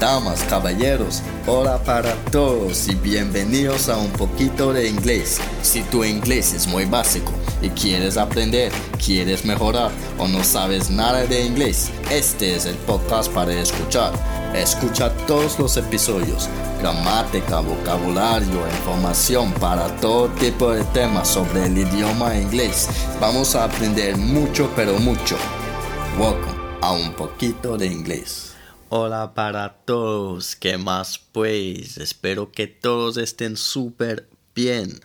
Damas, caballeros, hola para todos y bienvenidos a un poquito de inglés. Si tu inglés es muy básico y quieres aprender, quieres mejorar o no sabes nada de inglés, este es el podcast para escuchar. Escucha todos los episodios, gramática, vocabulario, información para todo tipo de temas sobre el idioma inglés. Vamos a aprender mucho, pero mucho. Welcome a un poquito de inglés. Hola para todos, ¿qué más pues? Espero que todos estén súper bien.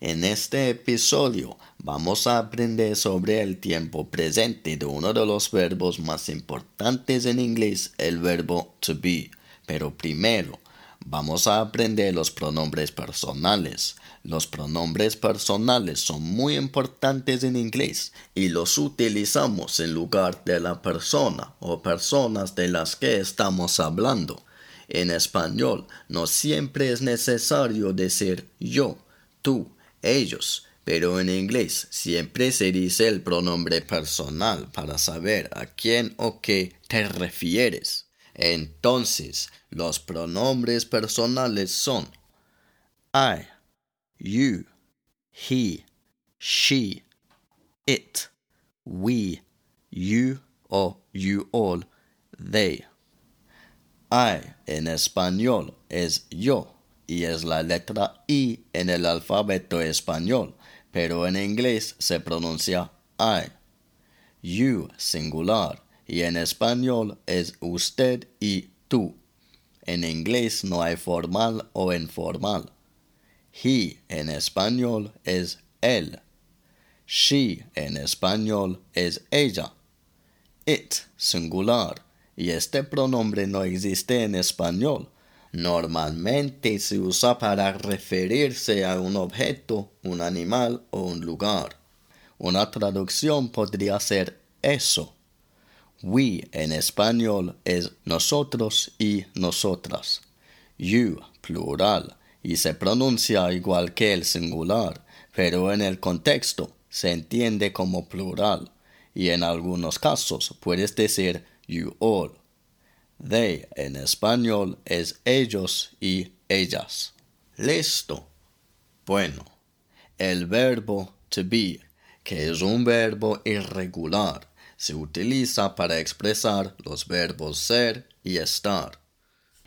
En este episodio vamos a aprender sobre el tiempo presente de uno de los verbos más importantes en inglés, el verbo to be. Pero primero, vamos a aprender los pronombres personales. Los pronombres personales son muy importantes en inglés y los utilizamos en lugar de la persona o personas de las que estamos hablando. En español no siempre es necesario decir yo, tú, ellos, pero en inglés siempre se dice el pronombre personal para saber a quién o qué te refieres. Entonces, los pronombres personales son I, you, he, she, it, we, you o you all, they. I en español es yo y es la letra I en el alfabeto español, pero en inglés se pronuncia I. You singular y en español es usted y tú. En inglés no hay formal o informal. He en español es él. She en español es ella. It singular y este pronombre no existe en español. Normalmente se usa para referirse a un objeto, un animal o un lugar. Una traducción podría ser eso. We en español es nosotros y nosotras. You, plural, y se pronuncia igual que el singular, pero en el contexto se entiende como plural, y en algunos casos puedes decir you all. They en español es ellos y ellas. Listo. Bueno, el verbo to be, que es un verbo irregular, se utiliza para expresar los verbos ser y estar.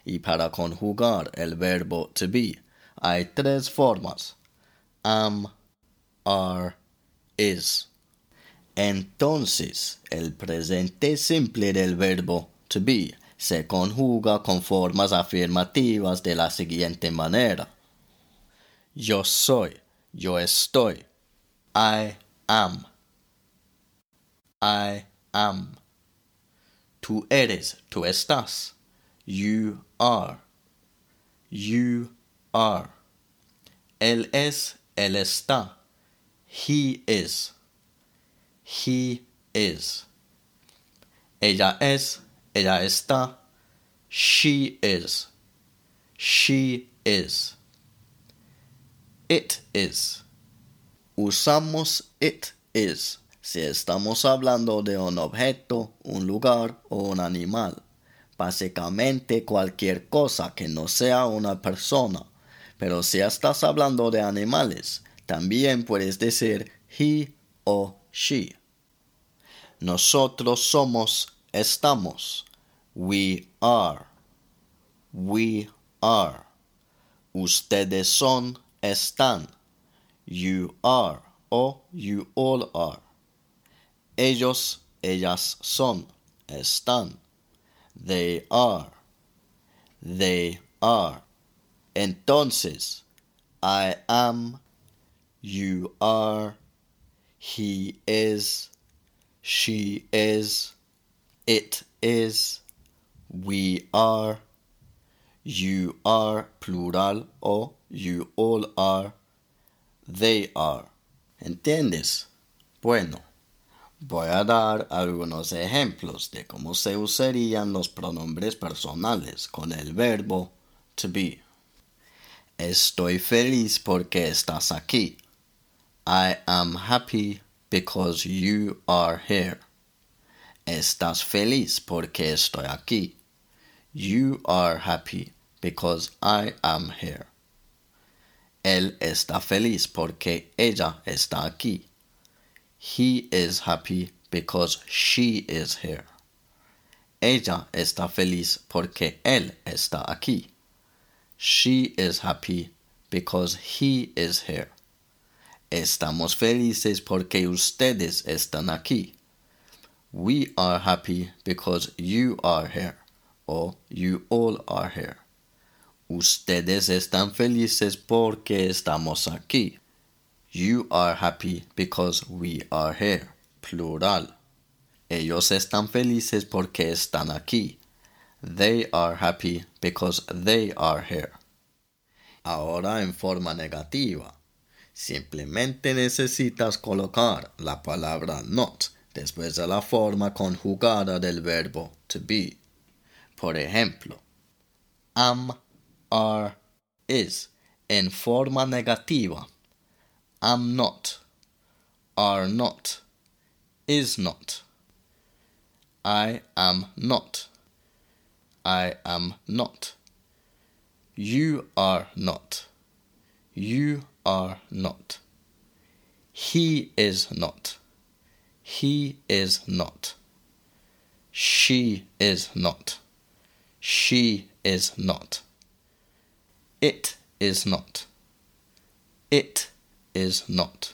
Y para conjugar el verbo to be hay tres formas. Am, are, is. Entonces, el presente simple del verbo to be se conjuga con formas afirmativas de la siguiente manera. Yo soy, yo estoy. I am. I am. Tú eres, tú estás. You are. You are. Él es, él está. He is. He is. Ella es, ella está. She is. She is. It is. Usamos it is si estamos hablando de un objeto, un lugar o un animal. Básicamente cualquier cosa que no sea una persona. Pero si estás hablando de animales, también puedes decir he o she. Nosotros somos, estamos. We are. We are. Ustedes son, están. You are o you all are. Ellos, ellas son, están. They are. They are. Entonces, I am, you are, he is, she is, it is, we are, you are, plural, o you all are, they are. ¿Entiendes? Bueno. Voy a dar algunos ejemplos de cómo se usarían los pronombres personales con el verbo to be. Estoy feliz porque estás aquí. I am happy because you are here. Estás feliz porque estoy aquí. You are happy because I am here. Él está feliz porque ella está aquí. He is happy because she is here. Ella está feliz porque él está aquí. She is happy because he is here. Estamos felices porque ustedes están aquí. We are happy because you are here, or you all are here. Ustedes están felices porque estamos aquí. You are happy because we are here. Plural. Ellos están felices porque están aquí. They are happy because they are here. Ahora en forma negativa. Simplemente necesitas colocar la palabra not después de la forma conjugada del verbo to be. Por ejemplo, am are, is en forma negativa. Am not, are not, is not. I am not. I am not. You are not. You are not. He is not. He is not. She is not. She is not. It is not. It is not.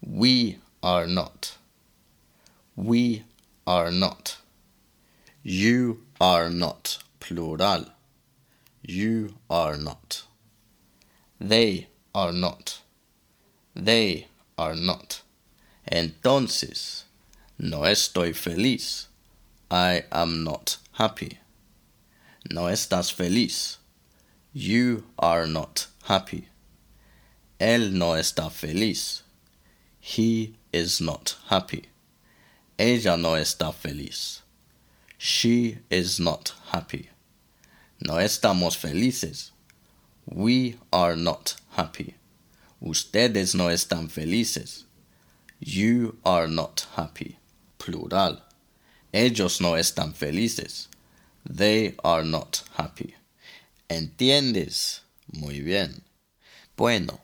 We are not. We are not. You are not. Plural. You are not. They are not. They are not. Entonces, no estoy feliz. I am not happy. No estás feliz. You are not happy. Él no está feliz. He is not happy. Ella no está feliz. She is not happy. No estamos felices. We are not happy. Ustedes no están felices. You are not happy. Plural. Ellos no están felices. They are not happy. ¿Entiendes? Muy bien. Bueno,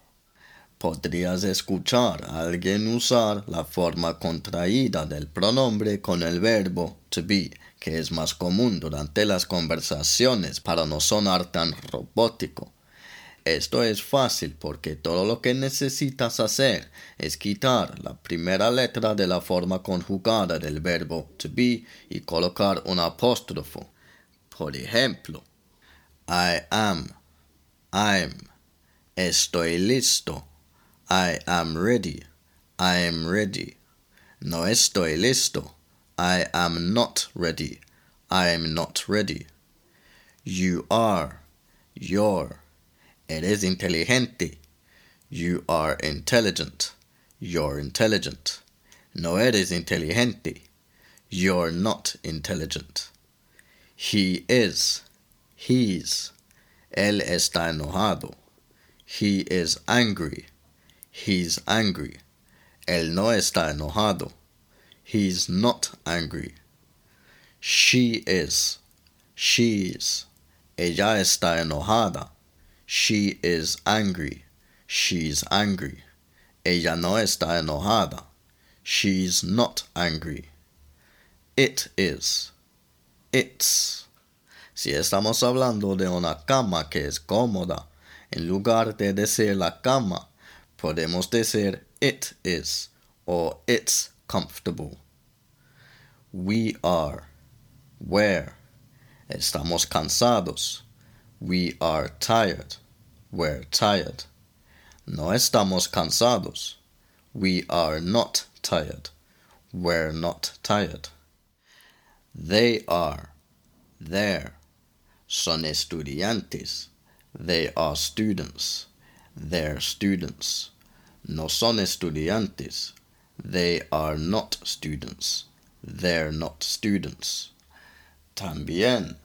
podrías escuchar a alguien usar la forma contraída del pronombre con el verbo to be, que es más común durante las conversaciones para no sonar tan robótico. Esto es fácil porque todo lo que necesitas hacer es quitar la primera letra de la forma conjugada del verbo to be y colocar un apóstrofo. Por ejemplo, I am, I'm, estoy listo, I am ready, I am ready. No estoy listo, I am not ready, I am not ready. You are, you're. Eres inteligente. You are intelligent. You're intelligent. No eres inteligente. You're not intelligent. He is. He's. Él está enojado. He is angry. He's angry. Él no está enojado. He's not angry. She is. She She's. Ella está enojada. She is angry. She's angry. Ella no está enojada. She's not angry. It is. It's. Si estamos hablando de una cama que es cómoda, en lugar de decir la cama, podemos decir it is or it's comfortable. We are. Where. Estamos cansados. We are tired. We're tired. No estamos cansados. We are not tired. We're not tired. They are. There son estudiantes. They are students. They're students. No son estudiantes. They are not students. They're not students. También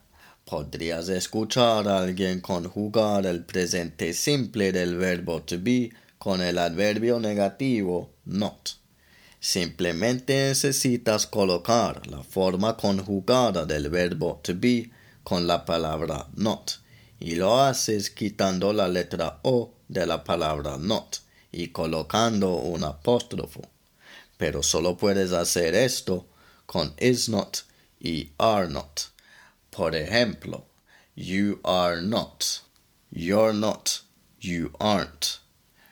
podrías escuchar a alguien conjugar el presente simple del verbo to be con el adverbio negativo not. Simplemente necesitas colocar la forma conjugada del verbo to be con la palabra not y lo haces quitando la letra O de la palabra not y colocando un apóstrofo. Pero solo puedes hacer esto con is not y are not. Por ejemplo, you are not, you're not, you aren't.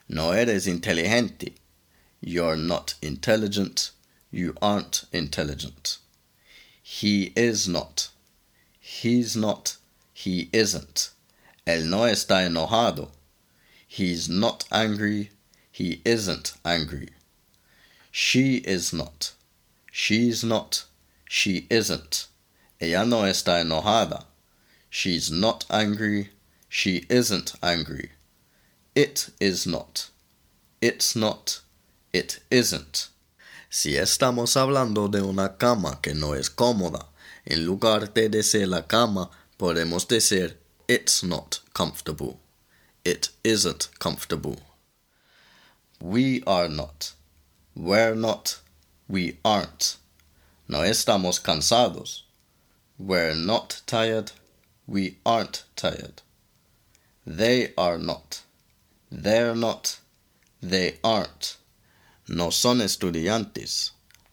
No eres inteligente. You're not intelligent. You aren't intelligent. He is not. He's not. He isn't. Él no está enojado. He's not angry. He isn't angry. She is not. She's not. She isn't. Ella no está enojada. She's not angry. She isn't angry. It is not. It's not. It isn't. Si estamos hablando de una cama que no es cómoda, en lugar de decir la cama, podemos decir it's not comfortable. It isn't comfortable. We are not. We're not. We aren't. No estamos cansados. We're not tired. We aren't tired. They are not. They're not. They aren't. No son estudiantes.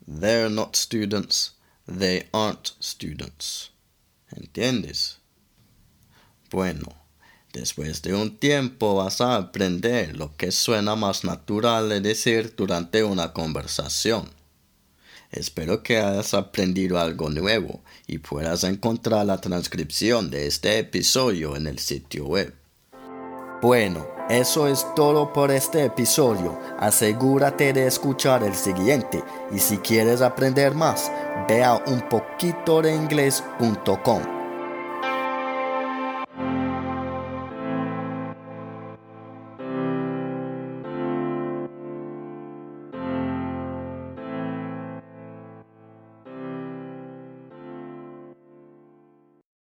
They're not students. They aren't students. ¿Entiendes? Bueno, después de un tiempo vas a aprender lo que suena más natural de decir durante una conversación. Espero que hayas aprendido algo nuevo y puedas encontrar la transcripción de este episodio en el sitio web. Bueno, eso es todo por este episodio. Asegúrate de escuchar el siguiente y si quieres aprender más, ve a.